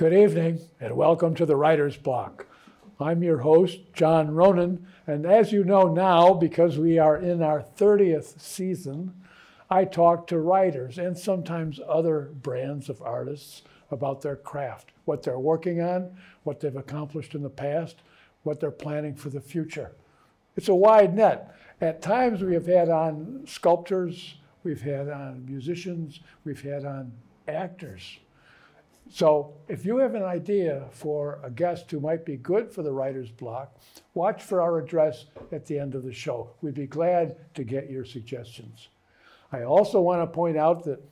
Good evening and welcome to the Writer's Block. I'm your host, John Ronan, and as you know now, because we are in our 30th season, I talk to writers and sometimes other brands of artists about their craft, what they're working on, what they've accomplished in the past, what they're planning for the future. It's a wide net. At times we have had on sculptors, we've had on musicians, we've had on actors. So if you have an idea for a guest who might be good for the writer's block, watch for our address at the end of the show. We'd be glad to get your suggestions. I also want to point out that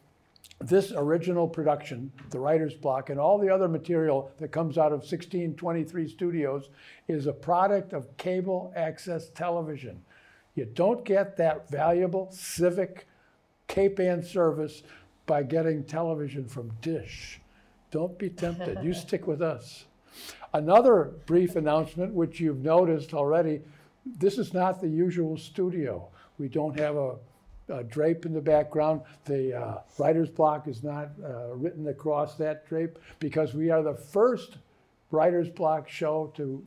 this original production, The Writer's Block, and all the other material that comes out of 1623 Studios is a product of cable access television. You don't get that valuable civic Cape Ann service by getting television from Dish. Don't be tempted. you stick with us. Another brief announcement, which you've noticed already this is not the usual studio. We don't have a, a drape in the background. The uh, writer's block is not uh, written across that drape because we are the first writer's block show to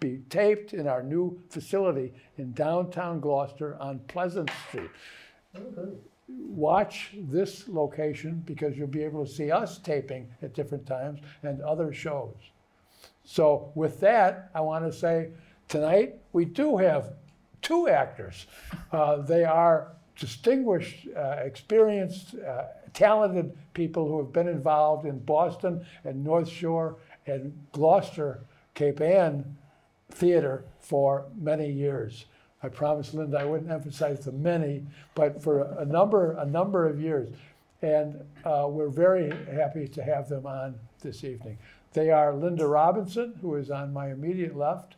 be taped in our new facility in downtown Gloucester on Pleasant Street. Watch this location because you'll be able to see us taping at different times and other shows. So, with that, I want to say tonight we do have two actors. Uh, they are distinguished, uh, experienced, uh, talented people who have been involved in Boston and North Shore and Gloucester, Cape Ann theater for many years. I promised Linda I wouldn't emphasize the many, but for a number, a number of years. And uh, we're very happy to have them on this evening. They are Linda Robinson, who is on my immediate left,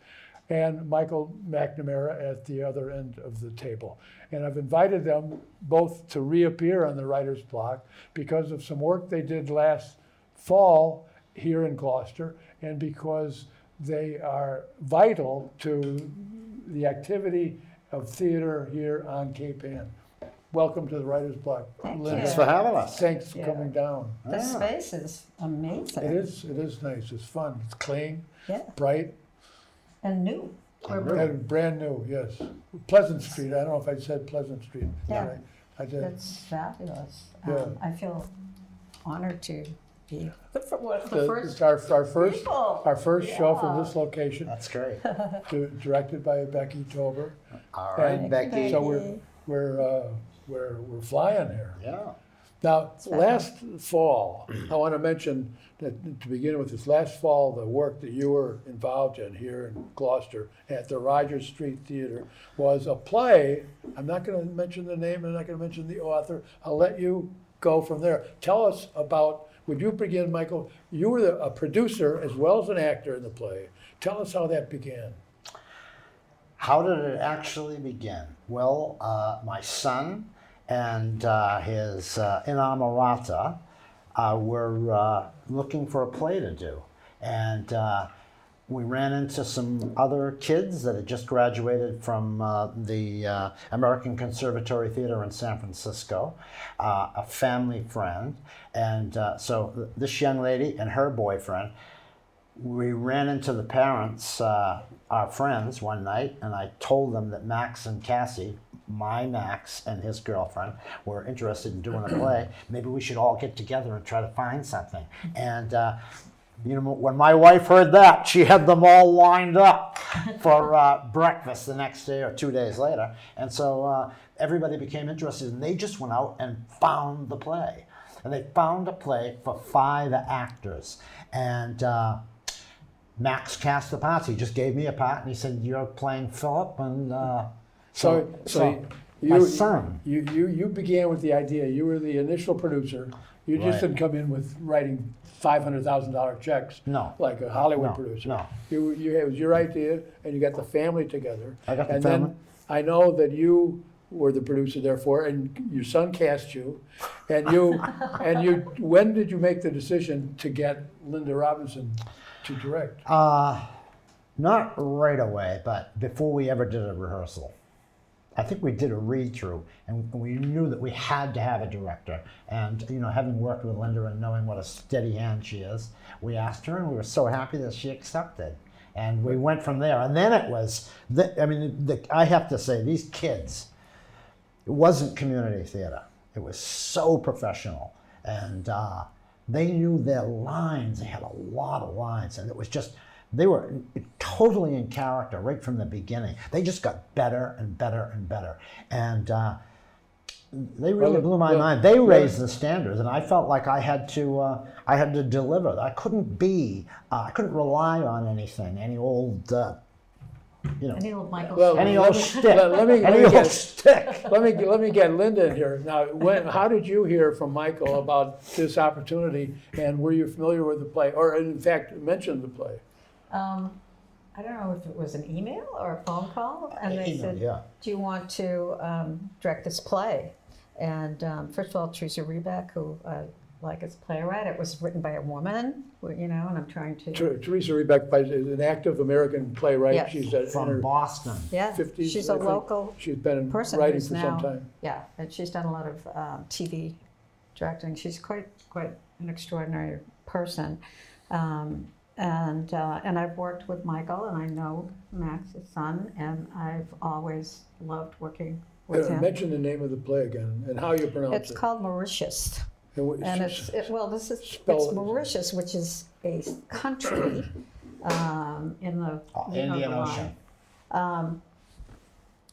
and Michael McNamara at the other end of the table. And I've invited them both to reappear on the writer's block because of some work they did last fall here in Gloucester and because they are vital to the activity of theater here on Cape Ann. Welcome to the Writer's Block. Thank Linda. Thanks for having us. Thanks for Yeah. coming down. The Yeah. space is amazing. It is, it is nice, it's fun, it's clean, Yeah, bright, and new. And new. and brand new, yes. Pleasant Street, I don't know if I said Pleasant Street. Yeah. Right. I did. It's fabulous. Yeah. Um, I feel honored to be the, what, the The- first our, our first, people. our first show from this location, That's great. di- directed by Becky Tober. All And Becky. So we're, we're, uh, we're, we're flying here. Yeah. Now, last fall, I want to mention that to begin with, this last fall, the work that you were involved in here in Gloucester at the Rogers Street Theater was a play. I'm not going to mention the name, I'm not going to mention the author. I'll let you go from there. Tell us about, would you begin, Michael? You were the, a producer as well as an actor in the play. Tell us how that began. How did it actually begin? Well, uh, my son and uh, his uh, inamorata uh, were uh, looking for a play to do. And uh, we ran into some other kids that had just graduated from uh, the uh, American Conservatory Theater in San Francisco, uh, a family friend. And uh, so th- this young lady and her boyfriend we ran into the parents, uh, our friends, one night, and I told them that Max and Cassie, my Max and his girlfriend, were interested in doing a play. Maybe we should all get together and try to find something. And uh, you know, when my wife heard that, she had them all lined up for uh, breakfast the next day or two days later. And so uh, everybody became interested, and they just went out and found the play. And they found a play for five actors. And uh, Max cast the parts. He just gave me a part, and he said, "You're playing Philip." And uh, So, so my you, son. you, you, you began with the idea, you were the initial producer. You just Right. didn't come in with writing $500,000 checks. No. Like a Hollywood No, producer. no. You, you, it was your idea, and you got the family together. I got the and family. then I know that you were the producer, therefore, and your son cast you. And you, and you, when did you make the decision to get Linda Robinson to direct? Uh, not right away, but before we ever did a rehearsal. I think we did a read through, and we knew that we had to have a director. And you know, having worked with Linda and knowing what a steady hand she is, we asked her, and we were so happy that she accepted. And we went from there. And then it was, the, I mean, the, I have to say, these kids, it wasn't community theater. It was so professional, and uh, they knew their lines. They had a lot of lines, and it was just they were totally in character right from the beginning. They just got better and better and better, and uh, they really Well, blew my the- mind. They raised the standards, and I felt like I had to uh, I had to deliver. I couldn't be uh, I couldn't rely on anything, any old. Uh, you know, Any old Michael. Well, any let old me- stick, let- let me- let me old get- stick. Let me, let me get Linda in here. Now, when, how did you hear from Michael about this opportunity? And were you familiar with the play, or in fact, mentioned the play? Um, I don't know if it was an email or a phone call, and they Email, said, yeah. "Do you want to um, direct this play?" And um, first of all, Teresa Rebeck, who I like as playwright, it was written by a woman, you know, and I'm trying to. Ter- Teresa Rebeck is an active American playwright. Yes. She's at- in From Boston. Yeah, 50s. she's a local She's been person writing for now, some time. yeah, and she's done a lot of um, TV directing. She's quite quite an extraordinary person, um, and uh, and I've worked with Michael, and I know Max's son, and I've always loved working with Uh, him. Mention the name of the play again and how you pronounce It's it. It's called Mauritius, And what- and it's it, well, this is it's. Mauritius, which is a country um, in the you know, Indian. Ocean. Um,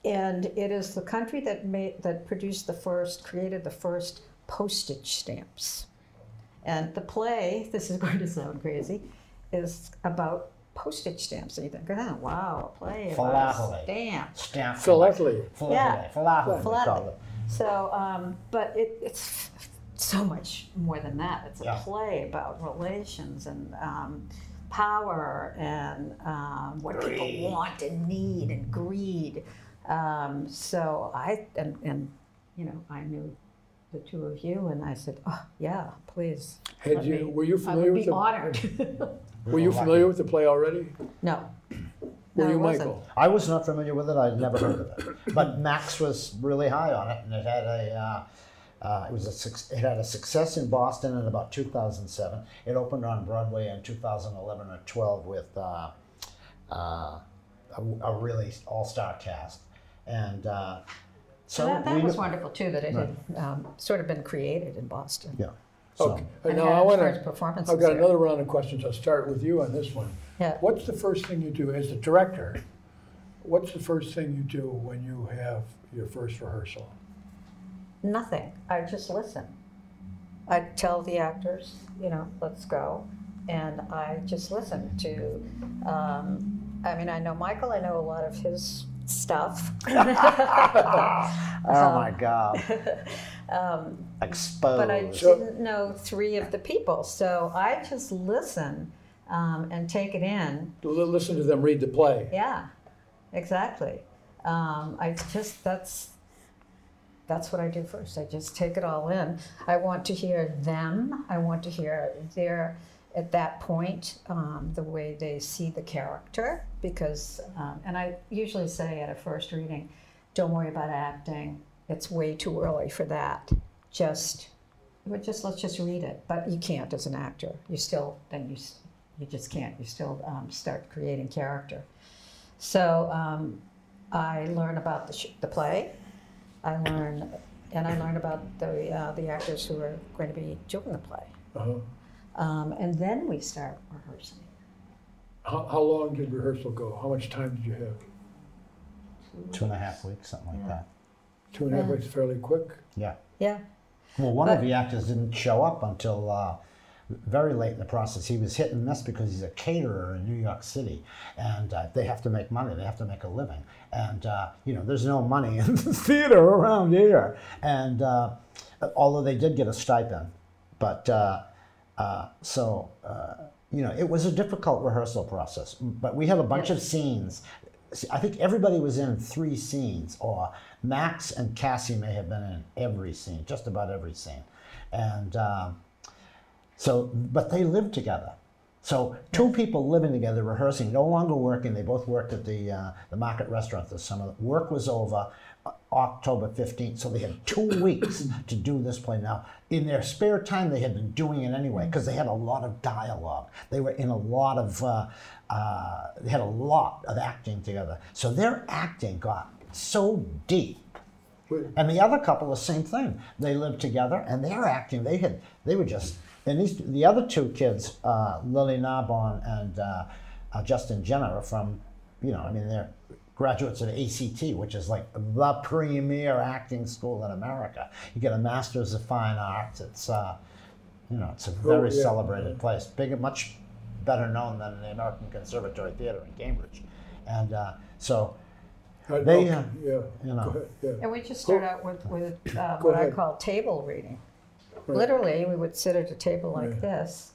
and it is the country that made that produced the first, created the first postage stamps. And the play, this is going to sound crazy, is about postage stamps. And you think, oh, wow, a play about Philately. stamps. Stamp. Philately. Philately. Yeah. Philately. Philately. So, um, but it, it's so much more than that. It's a Yeah. play about relations and um, power and um, what people want and need and greed. Um, so I and, and you know I knew the two of you and I said, oh yeah, please. Had let you, me- were you I familiar would with be the, honored. were you familiar with the play already? no. Were No, you it wasn't. Michael? I was not familiar with it. I'd never heard of it. But Max was really high on it, and it had a. Uh, uh, it was a suc- it had a success in Boston in about 2007. It opened on Broadway in 2011 or 12 with uh, uh, a, a really all-star cast, and uh, so that that we was knew- wonderful too. That it had um, sort of been created in Boston. Yeah. So, Okay. And Now had I its want first to, performances I've got there. another round of questions. I'll start with you on this one. Yeah. What's the first thing you do as the director? What's the first thing you do when you have your first rehearsal? Nothing. I just listen. I tell the actors, you know, let's go, and I just listen to. Um, I mean, I know Michael. I know a lot of his stuff. oh my God! um, Exposed. but I So- didn't know three of the people, so I just listen um, and take it in. To li- Listen to them read the play. Yeah, exactly. Um, I just that's that's what I do first. I just take it all in. I want to hear them. I want to hear their at that point um, the way they see the character because um, and I usually say at a first reading, don't worry about acting. It's way too early for that. Just but just let's just read it. But you can't as an actor. You still then you you just can't. You still um, start creating character. So um, I learn about the, sh- the play. I learn, and I learn about the uh, the actors who are going to be doing the play. Uh-huh. Um, and then we start rehearsing. How, how long did rehearsal go? How much time did you have? two and a half weeks, something like that. Two and a half Yeah. weeks, fairly quick. Yeah. Yeah. Well, one of the actors didn't show up until uh, very late in the process. He was hit and miss because he's a caterer in New York City, and uh, they have to make money. They have to make a living, and uh, you know, there's no money in the theater around here. And uh, although they did get a stipend, but uh, uh, so uh, you know, it was a difficult rehearsal process. But we had a bunch of scenes. I think everybody was in three scenes, or Max and Cassie may have been in every scene, just about every scene. And um, so, but they lived together. So two people living together, rehearsing, no longer working. They both worked at the uh, the market restaurant this summer. Work was over. Uh, October 15th. So they had two weeks to do this play. Now, in their spare time, they had been doing it anyway because they had a lot of dialogue. They were in a lot of, uh, uh, they had a lot of acting together. So their acting got so deep. And the other couple, the same thing. They lived together, and their acting, they had, they were just. And these, the other two kids, uh, Lily Narbonne and uh, uh, Justin Jenner, are from, you know, I mean, they're graduates of ACT, which is like the premier acting school in America. You get a Master's of Fine Arts. It's, uh, you know, it's a very yeah. celebrated place. Big, much better known than the American Conservatory Theater in Cambridge, and uh, so They, okay, uh, yeah, you know. yeah. And we just start out with, with uh, Go what I call table reading. Right. Literally, we would sit at a table like Right. this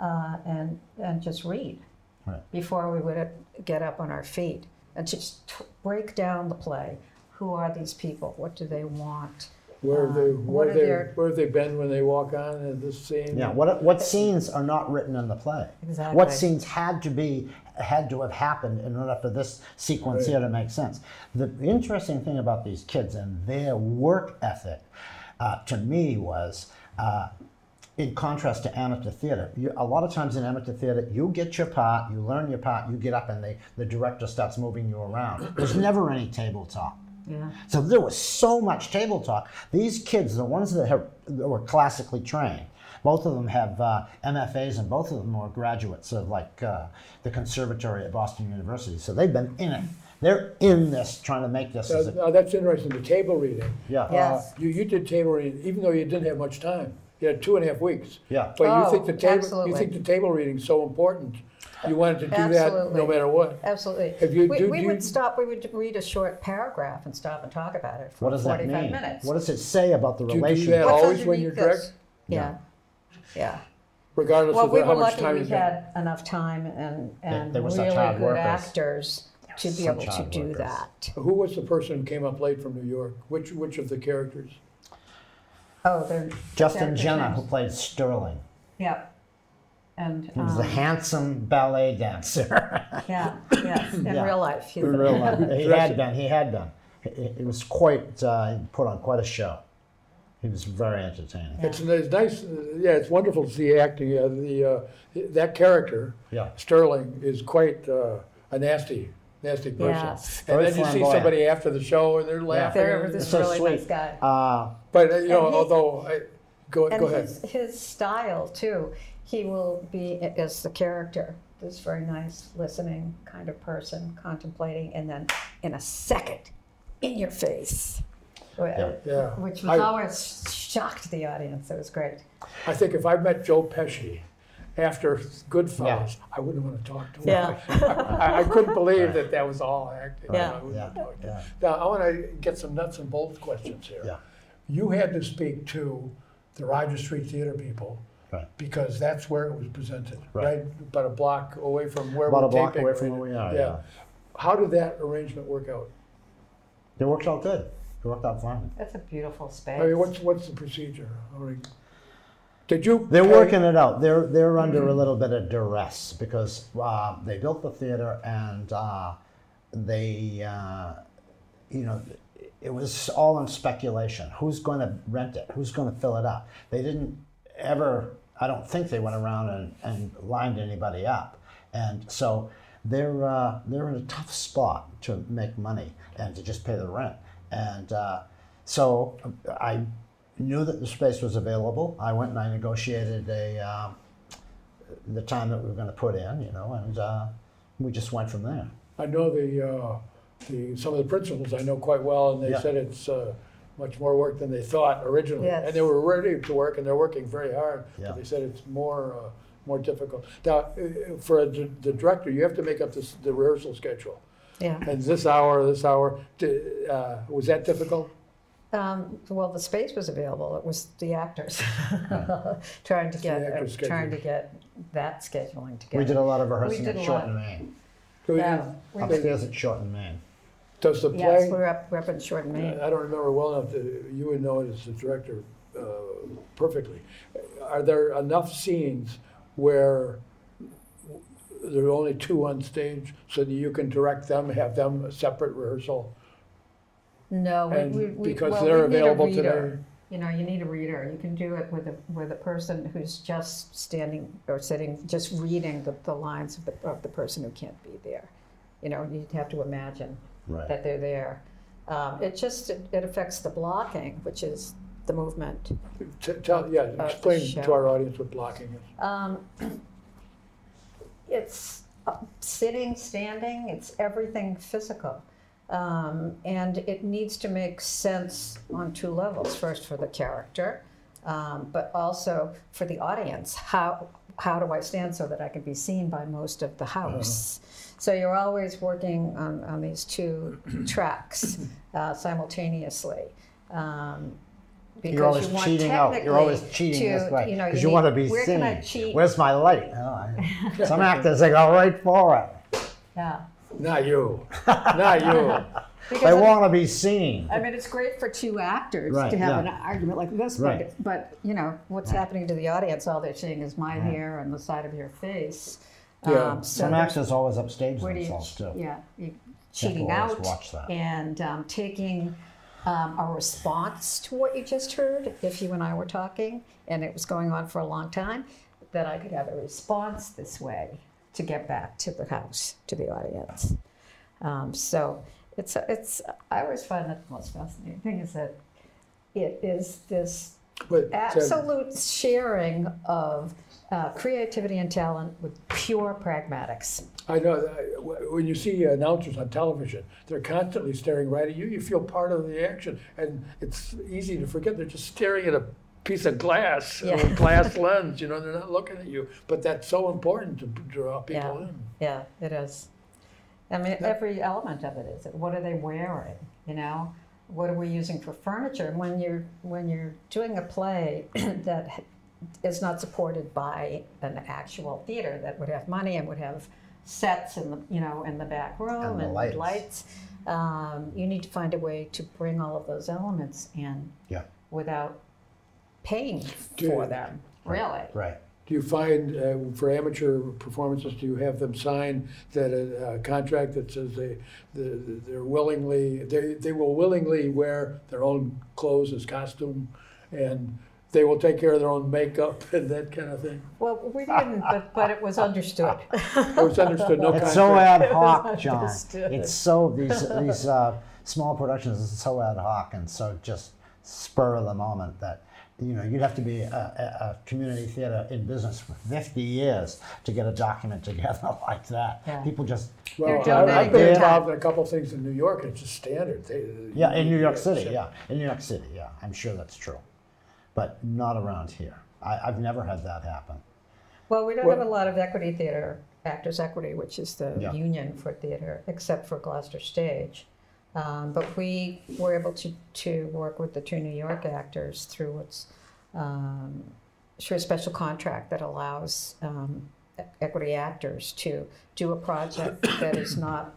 uh, and, and just read Right. before we would uh, get up on our feet and just t- break down the play. Who are these people? What do they want? Where have they, Um, where are have they, their- where have they been when they walk on in this scene? Yeah, what what scenes are not written in the play? Exactly. What scenes had to be had to have happened in order for this sequence Right. here to make sense? The interesting thing about these kids and their work ethic, uh, to me, was. Uh, in contrast to amateur theater, you, a lot of times in amateur theater, you get your part, you learn your part, you get up, and they, the director starts moving you around. There's never any table talk. Yeah. So there was so much table talk. These kids, the ones that, have, that were classically trained, both of them have uh, MFAs and both of them were graduates of like uh, the conservatory at Boston University. So they've been in it. They're in this, trying to make this Uh, a, now, that's interesting, the table reading. yeah. Yes. Uh, You, you did table reading, even though you didn't have much time. You had two and a half weeks. Yeah. But Oh, you think the table, absolutely. you think the table reading's so important, you wanted to do that no matter what. Absolutely. Have you- we do- we do you- would stop, we would read a short paragraph and stop and talk about it for What does that mean? minutes. What does it say about the Do you do relationship? that What's always when underneath you're this? direct? Yeah. Yeah. Regardless Well, of we the- were how much lucky time we you've got? had enough time and, and they were such really good workers. actors to be Such able to hard do workers. that. Who was the person who came up late from New York? Which, which of the characters? Oh, they're. Justin character Jenner, names. who played Sterling. Yeah. And, He was a um, handsome ballet dancer. yeah, yeah, in Yeah. real life. In real life. He had been. He had been. It, it was quite. Uh, put on quite a show. He was very entertaining. It's, it's nice, yeah, it's wonderful to see acting. Uh, the, uh, that character, Yeah. Sterling, is quite uh, a nasty, nasty person. Yes. And Very then you see flamboyant. somebody after the show and they're laughing. They're and- this so really nice guy. Uh, But, uh, you know, he- although, I, go, And go ahead. his, his style too, he will be as the character, this very nice, listening kind of person, contemplating, and then in a second, in your face. Yeah. Yeah. Which was I- always shocked the audience. It was great. I think if I met Joe Pesci after Goodfellas, I wouldn't want to talk to him. Yeah. I, I couldn't believe that that was all acting. Yeah. I wouldn't Yeah, talk to him. yeah. Now, I want to get some nuts and bolts questions here. Yeah. You had to speak to the Roger Street Theater people Right. because that's where it was presented, Right. right? About a block away from where About we're a block taping away from right where we are, yeah. How did that arrangement work out? It worked out good. It worked out fine. That's a beautiful space. I mean, what's what's the procedure? I did you? They're pay- working it out. They're they're under a little bit of duress because uh, they built the theater and uh, they, uh, you know, it was all in speculation. Who's going to rent it? Who's going to fill it up? They didn't ever. I don't think they went around and, and lined anybody up, and so they're uh, they're in a tough spot to make money and to just pay the rent. And uh, so I knew that the space was available. I went and I negotiated a um, the time that we were going to put in, you know, and uh, we just went from there. I know the, uh, the, some of the principals I know quite well, and they Yeah. said it's uh, much more work than they thought originally. Yes. And they were ready to work, and they're working very hard. Yeah. But they said it's more, uh, more difficult. Now, uh, for a, the director, you have to make up this, the rehearsal schedule. Yeah. And this hour, this hour, d- uh, was that difficult? Um, well, the space was available. It was the actors trying to get The uh, trying to schedule. get that scheduling together. We did a lot of rehearsing did at a Shorten, lot. Maine. Yeah, we did. Upstairs at Shorten, Maine. Does the Yes, play? we were up, we're up in Shorten, Maine. I don't remember well enough, to, you would know it as the director uh, perfectly. Are there enough scenes where there are only two on stage so that you can direct them, have them a separate rehearsal? No, we, And we, we because well, they're we need a available reader. today. You know, you need a reader. You can do it with a with a person who's just standing or sitting, just reading the, the lines of the of the person who can't be there. You know, you have to imagine Right. that they're there. Um, it just it, it affects the blocking, which is the movement. T- Tell, yeah, the explain to our audience what blocking is. Um, it's sitting, standing, it's everything physical. Um, and it needs to make sense on two levels. First, for the character, um, but also for the audience. How, how do I stand so that I can be seen by most of the house? So you're always working on, on these two tracks uh, simultaneously. Um, because You're always you want cheating out. You're always cheating to, this way You know, because you you, want to be where seen. Can I cheat? Where's my light? Oh, I- some actors they go right for it. Yeah. Not you, not you. Because They I- want to be seen. I mean, it's great for two actors Right, to have yeah. an argument like this, Right. but, but you know, what's happening to the audience? All they're seeing is my hair and the side of your face. Yeah. Um, so Some there's- actors always upstage where do you, themselves too. yeah, you cheating out watch that. and um, taking um, a response to what you just heard. If you and I were talking and it was going on for a long time, that I could have a response this way to get back to the house, to the audience. Um, so it's it's. I always find that the most fascinating thing is that it is this But, uh, absolute sharing of uh, creativity and talent with pure pragmatics. I know, when you see announcers on television, they're constantly staring right at you. You feel part of the action, and it's easy to forget they're just staring at a piece of glass, or a glass lens. You know, they're not looking at you. But that's so important to draw people Yeah. in. Yeah, it is. I mean, every element of it is. What are they wearing? You know, what are we using for furniture? And when you're when you're doing a play that is not supported by an actual theater that would have money and would have sets in the you know in the back room And the and, lights. lights, um, you need to find a way to bring all of those elements in Yeah. without paying Do- for them. Really. Right. Do you find uh, for amateur performances, do you have them sign that a, a contract that says they the, they're willingly they, they will willingly wear their own clothes as costume, and they will take care of their own makeup and that kind of thing? Well, we didn't, but, but it was understood. It was understood no It's so ad hoc, John. understood. It's so these these uh, small productions is so ad hoc and so just spur of the moment that you know you'd have to be a, a, a community theater in business for 50 years to get a document together like that. Yeah. People just Well, They're I- donating I've been their involved in a couple of things in New York. It's just standard. They, yeah in New York City yeah in New York City yeah I'm sure that's true, but not around here. I, I've never had that happen. Well, we don't Well- have a lot of equity theater, Actors Equity, which is the Yeah. union for theater, except for Gloucester Stage. Um, but we were able to, to work with the two New York actors through what's um, through a special contract that allows um, equity actors to do a project that is not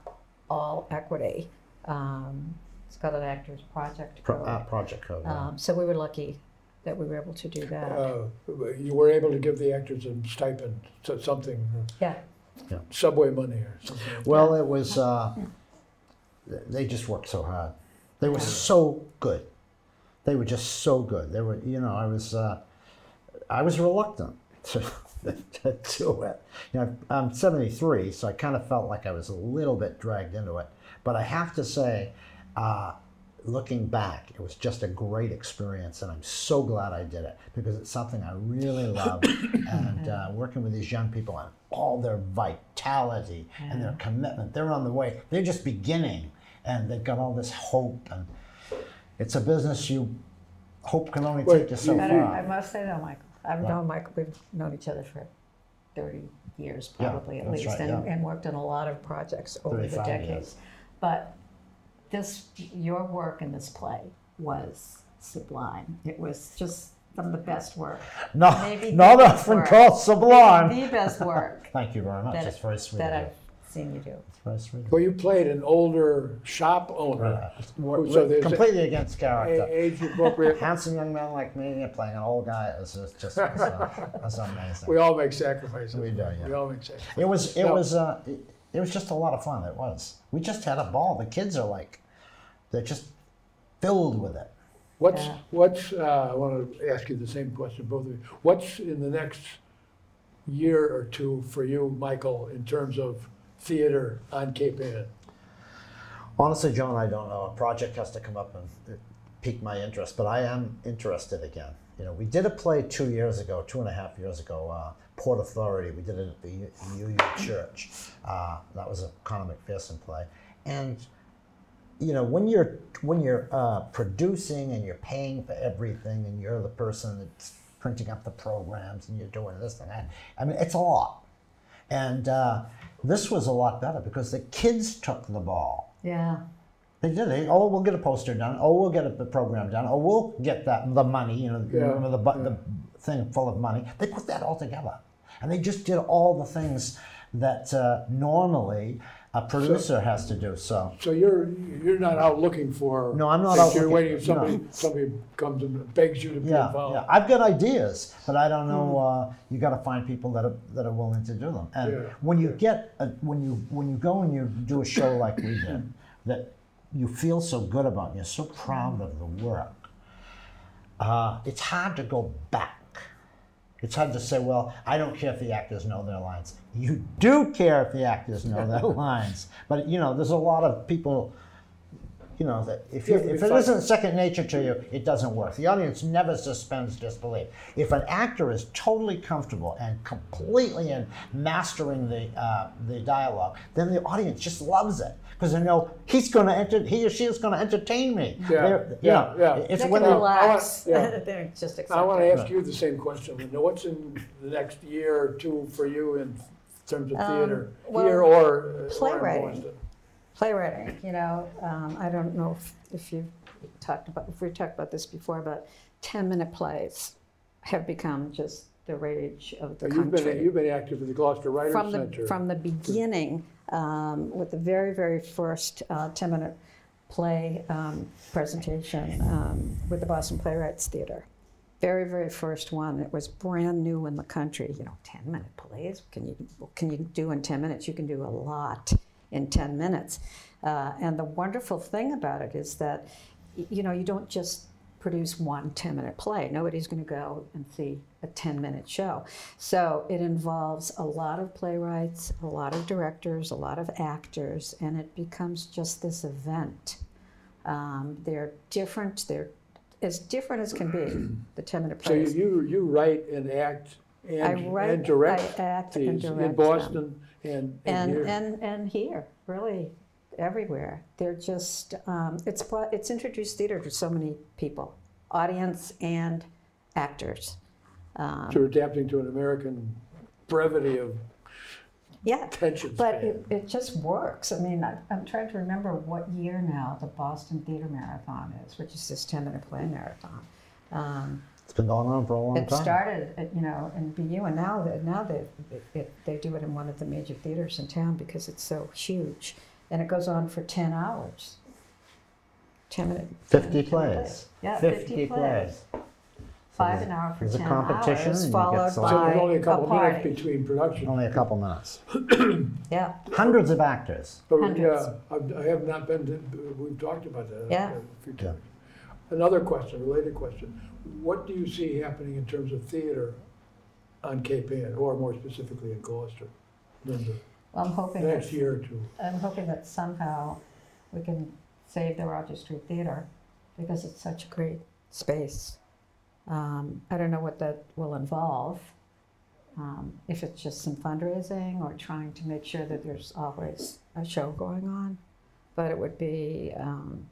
all equity. Um, it's got an actors project Pro, code. uh, project code. yeah. Um, so we were lucky that we were able to do that. Uh, you were able to give the actors a stipend, so something, yeah. subway money or something. Well, it was. Uh, they just worked so hard. They were so good. They were just so good. They were, you know, I was, uh, I was reluctant to, to do it. You know, I'm 73, so I kind of felt like I was a little bit dragged into it. But I have to say, uh, looking back, it was just a great experience, and I'm so glad I did it because it's something I really love. and uh, working with these young people and all their vitality and their commitment, they're on the way. They're just beginning, and they've got all this hope. And it's a business you hope can only Well, take you so you- But I, I must say though, Michael, I've Right. known Michael, we've known each other for thirty years Yeah, probably at least, right, and, yeah. and worked on a lot of projects over the decades. years. But this, your work in this play was sublime. It was just some of the best work. Not, maybe not the best often work. called sublime. The best work Thank you very much. that, That's very sweet. that of you. I've seen you do. It's very sweet. Well, you played an older shop owner, We're- so we're a- completely against character. age appropriate. Handsome young man like me playing an old guy is just, just was, uh, was amazing. We all make sacrifices. We do, yeah. We all make sacrifices. It was it No. was uh, it, it was just a lot of fun. It was. We just had a ball. The kids are like, they're just filled with it. What's, Yeah. what's, uh, I want to ask you the same question, both of you. What's in the next year or two for you, Michael, in terms of theater on Cape Ann? Honestly, John, I don't know. A project has to come up and uh, pique my interest, but I am interested again. You know, we did a play two years ago, two and a half years ago, uh, Port Authority. We did it at the U- UU Church. Uh, that was a Conor McPherson play, and you know, when you're when you're uh, producing and you're paying for everything, and you're the person that's printing up the programs and you're doing this and that. I mean, it's a lot. And uh, this was a lot better because the kids took the ball. Yeah. They did. They, oh, we'll get a poster done. Oh, we'll get a the program done. Oh, we'll get that the money. You know, Yeah, remember the, bu- the thing full of money. They put that all together, and they just did all the things that uh, normally a producer has to do. So So you're, you're not out looking for. No, I'm not out You're looking- waiting if no. somebody, somebody comes and begs you to be yeah, involved. yeah, I've got ideas, but I don't know. Uh, you got to find people that are that are willing to do them. And Yeah, when you get a, when you when you go and you do a show like we did, that you feel so good about, and you're so proud of the work. Uh, it's hard to go back. It's hard to say, well, I don't care if the actors know their lines. You do care if the actors know their lines. But you know, there's a lot of people. You know that if you, You have to if be it fun- isn't second nature to you, it doesn't work. The audience never suspends disbelief. If an actor is totally comfortable and completely in mastering the uh, the dialogue, then the audience just loves it because they know he's going to enter, he or she is going to entertain me. Yeah, They're- yeah, know, yeah. It's They when they, relax. I want- yeah. They're just I want to ask you the same question, Linda. What's in the next year or two for you in terms of theater, Um, well, here or, uh, or in playwriting. You know, um, I don't know if, if you talked about if we talked about this before, but ten-minute plays have become just the rage of the You've country. been, you've been active with the Gloucester Writers from the Center. from the beginning, um, with the very very first uh, ten-minute play um, presentation um, with the Boston Playwrights Theater. Very very first one. It was brand new in the country. You know, ten-minute plays. Can you can you do in ten minutes? You can do a lot in ten minutes. Uh, and the wonderful thing about it is that, you know, you don't just produce one 10 minute play. Nobody's going to go and see a 10 minute show. So it involves a lot of playwrights, a lot of directors, a lot of actors, and it becomes just this event. Um, they're different, they're as different as can be, the 10 minute play So you, you, write and act and, I write, and direct I act and direct in. Boston and, and and here. and and here really everywhere. They're just um, it's it's introduced theater to so many people audience and actors. Um, So adapting to an American brevity of yeah attention but it, it just works. I mean I, i'm trying to remember what year now the boston theater marathon is which is this 10 minute play marathon. Um, it's been going on for a long it time. It started, at, you know, in BU, and now they, now they it, it, they do it in one of the major theaters in town because it's so huge, and it goes on for ten hours. Ten minutes. 50 10 minute plays. Yeah, 50 fifty, plays. plays. Five an hour for there's a competition hours, and you get followed selected. so there's only a couple party. minutes between production. Only a couple minutes. Yeah, Hundreds of actors. But Hundreds. yeah, I've- I have not been, to- we've talked about that Yeah. a few Yeah. times. Another question, related question. What do you see happening in terms of theater on Cape Ann, or more specifically in Gloucester? Linda, well, I'm hoping next that, year or two? I'm hoping that somehow we can save the Roger Street Theater because it's such a great space. Um, I don't know what that will involve. Um, if it's just some fundraising or trying to make sure that there's always a show going on, but it would be um,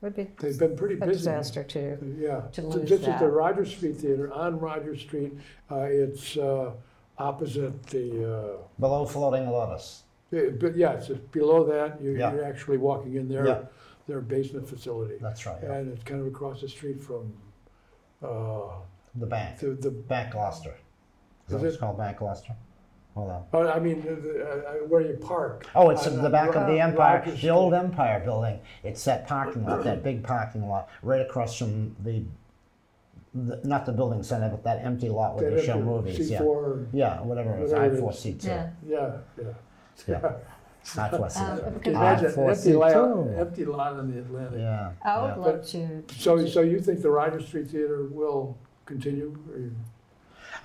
would be They've been pretty a busy. disaster too. Yeah, to So lose just at the that. Rogers Street Theater, on Rogers Street, uh, it's uh, opposite the, Below floating lotus. uh, eh, but yeah, it's just below that, you- Yeah. you're actually walking in Yeah. their, their basement facility. That's right. Yeah. And it's kind of across the street from uh, The bank. the, the Bank Gloucester. Is that Is what it's it? called, Bank Gloucester? Hold on. oh, I mean, the- the, uh, where you park. Oh, it's on- the back of the Empire, Rogers the old Street. Empire building. It's that parking lot, that big parking lot, right across from the, the not the building center, but that empty lot where That they show movies. Yeah, C4, yeah, whatever it is. I Whatever have it four is. seats. Yeah. yeah, yeah. Yeah. Not Fosse. Um, Can you imagine an empty lot, empty lot on the Atlantic? Yeah. I would yeah. love to. So, so you think the Ryder Street Theater will continue? or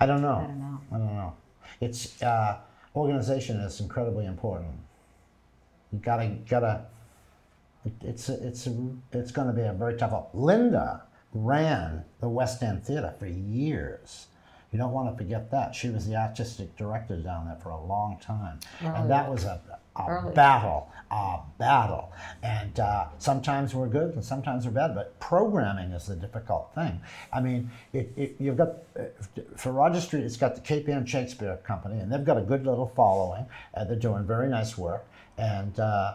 I don't know. I don't know. I don't know. It's uh, organization is incredibly important. You gotta gotta. It's it's it's going to be a very tough. One. Linda ran the West End Theater for years. You don't want to forget that. She was the artistic director down there for a long time, and that was a, a Early. battle, a battle. And uh, sometimes we're good, and sometimes we're bad. But programming is the difficult thing. I mean, it, it, you've got uh, for Roger Street, it's got the Cape Ann Shakespeare Company, and they've got a good little following. and they're doing very nice work, and. Uh,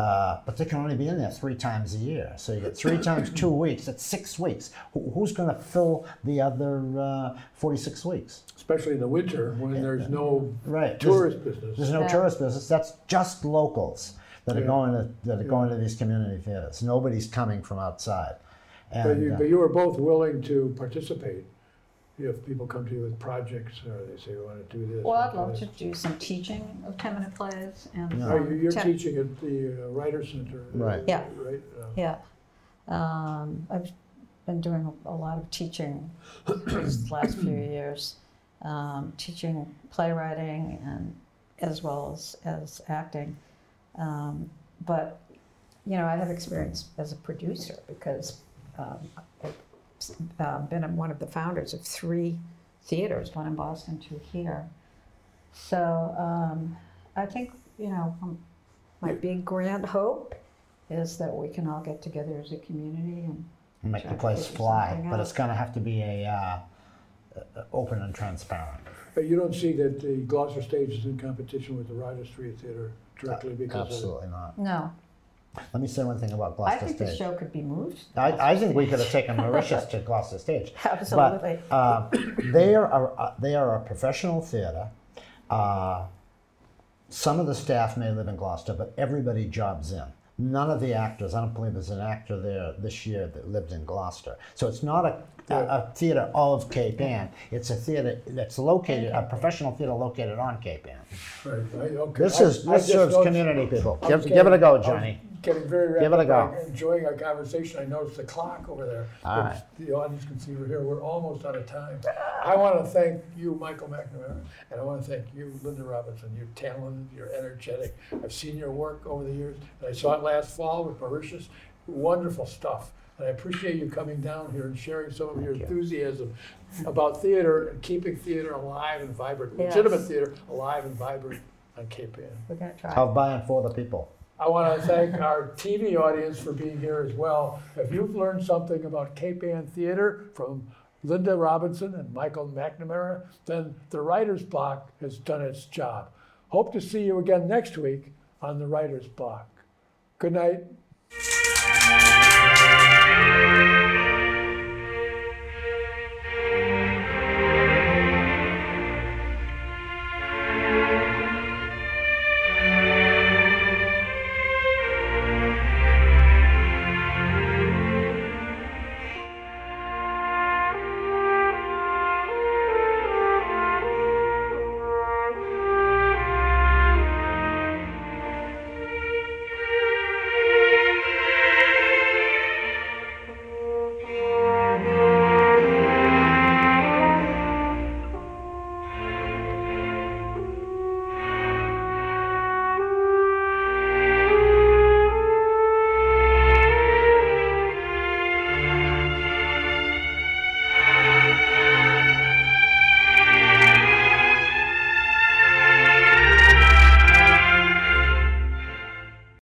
uh, but they can only be in there three times a year. So you get three times two weeks. That's six weeks. Who, who's going to fill the other uh, 46 weeks? Especially in the winter when there's no Right. tourist There's, business. there's no Yeah. tourist business. That's just locals that are Yeah. going to that are going to these community theaters. Nobody's coming from outside. But you, uh, but you were both willing to participate if people come to you with projects or they say, we want to do this. Well, I'd love this." to do some teaching of 10 minute plays and. Yeah. Oh, um, you- you're te- teaching at the uh, Writer Center. Right. Yeah. Right? Uh, Yeah. Um, I've been doing a lot of teaching these last few years, um, teaching playwriting and as well as, as acting. Um, but, you know, I have experience as a producer because um, I've uh, been one of the founders of three theaters, one in Boston, two here. So um, I think, you know, um, my big grand hope is that we can all get together as a community and make the place fly, but out. it's going to have to be a uh, uh, open and transparent. But you don't see that the Gloucester stage is in competition with the Ryder Street Theater directly because of Absolutely not. no. Let me say one thing about Gloucester I Gloucester think the show could be moved. I, I think we could have taken Mauritius to Gloucester Stage. Absolutely. But uh, they are a, they are a professional theater. Uh, some of the staff may live in Gloucester, but everybody jobs in. None of the actors, I don't believe there's an actor there this year that lived in Gloucester. So it's not a, a, a theater of Cape Ann. It's a theater that's located, a professional theater located on Cape Ann. Right, right, okay. This is I this just serves community people. Give, was give it a getting- go, I was Johnny. Getting very Give it a rapid, go. enjoying our conversation. I noticed the clock over there. All but right. The audience can see we're here. We're almost out of time. I want to thank you, Michael McNamara, and I want to thank you, Linda Robinson. You're talented, you're energetic. I've seen your work over the years, and I saw it last fall with Mauritius. Wonderful stuff. And I appreciate you coming down here and sharing some of your enthusiasm about theater and keeping theater alive and vibrant, Yes. legitimate theater alive and vibrant on Cape Ann. We're going to try. Of by and for the people. I want to thank our TV audience for being here as well. If you've learned something about Cape Ann Theater from Linda Robinson and Michael McNamara, then the Writer's Block has done its job. Hope to see you again next week on the Writer's Block. Good night.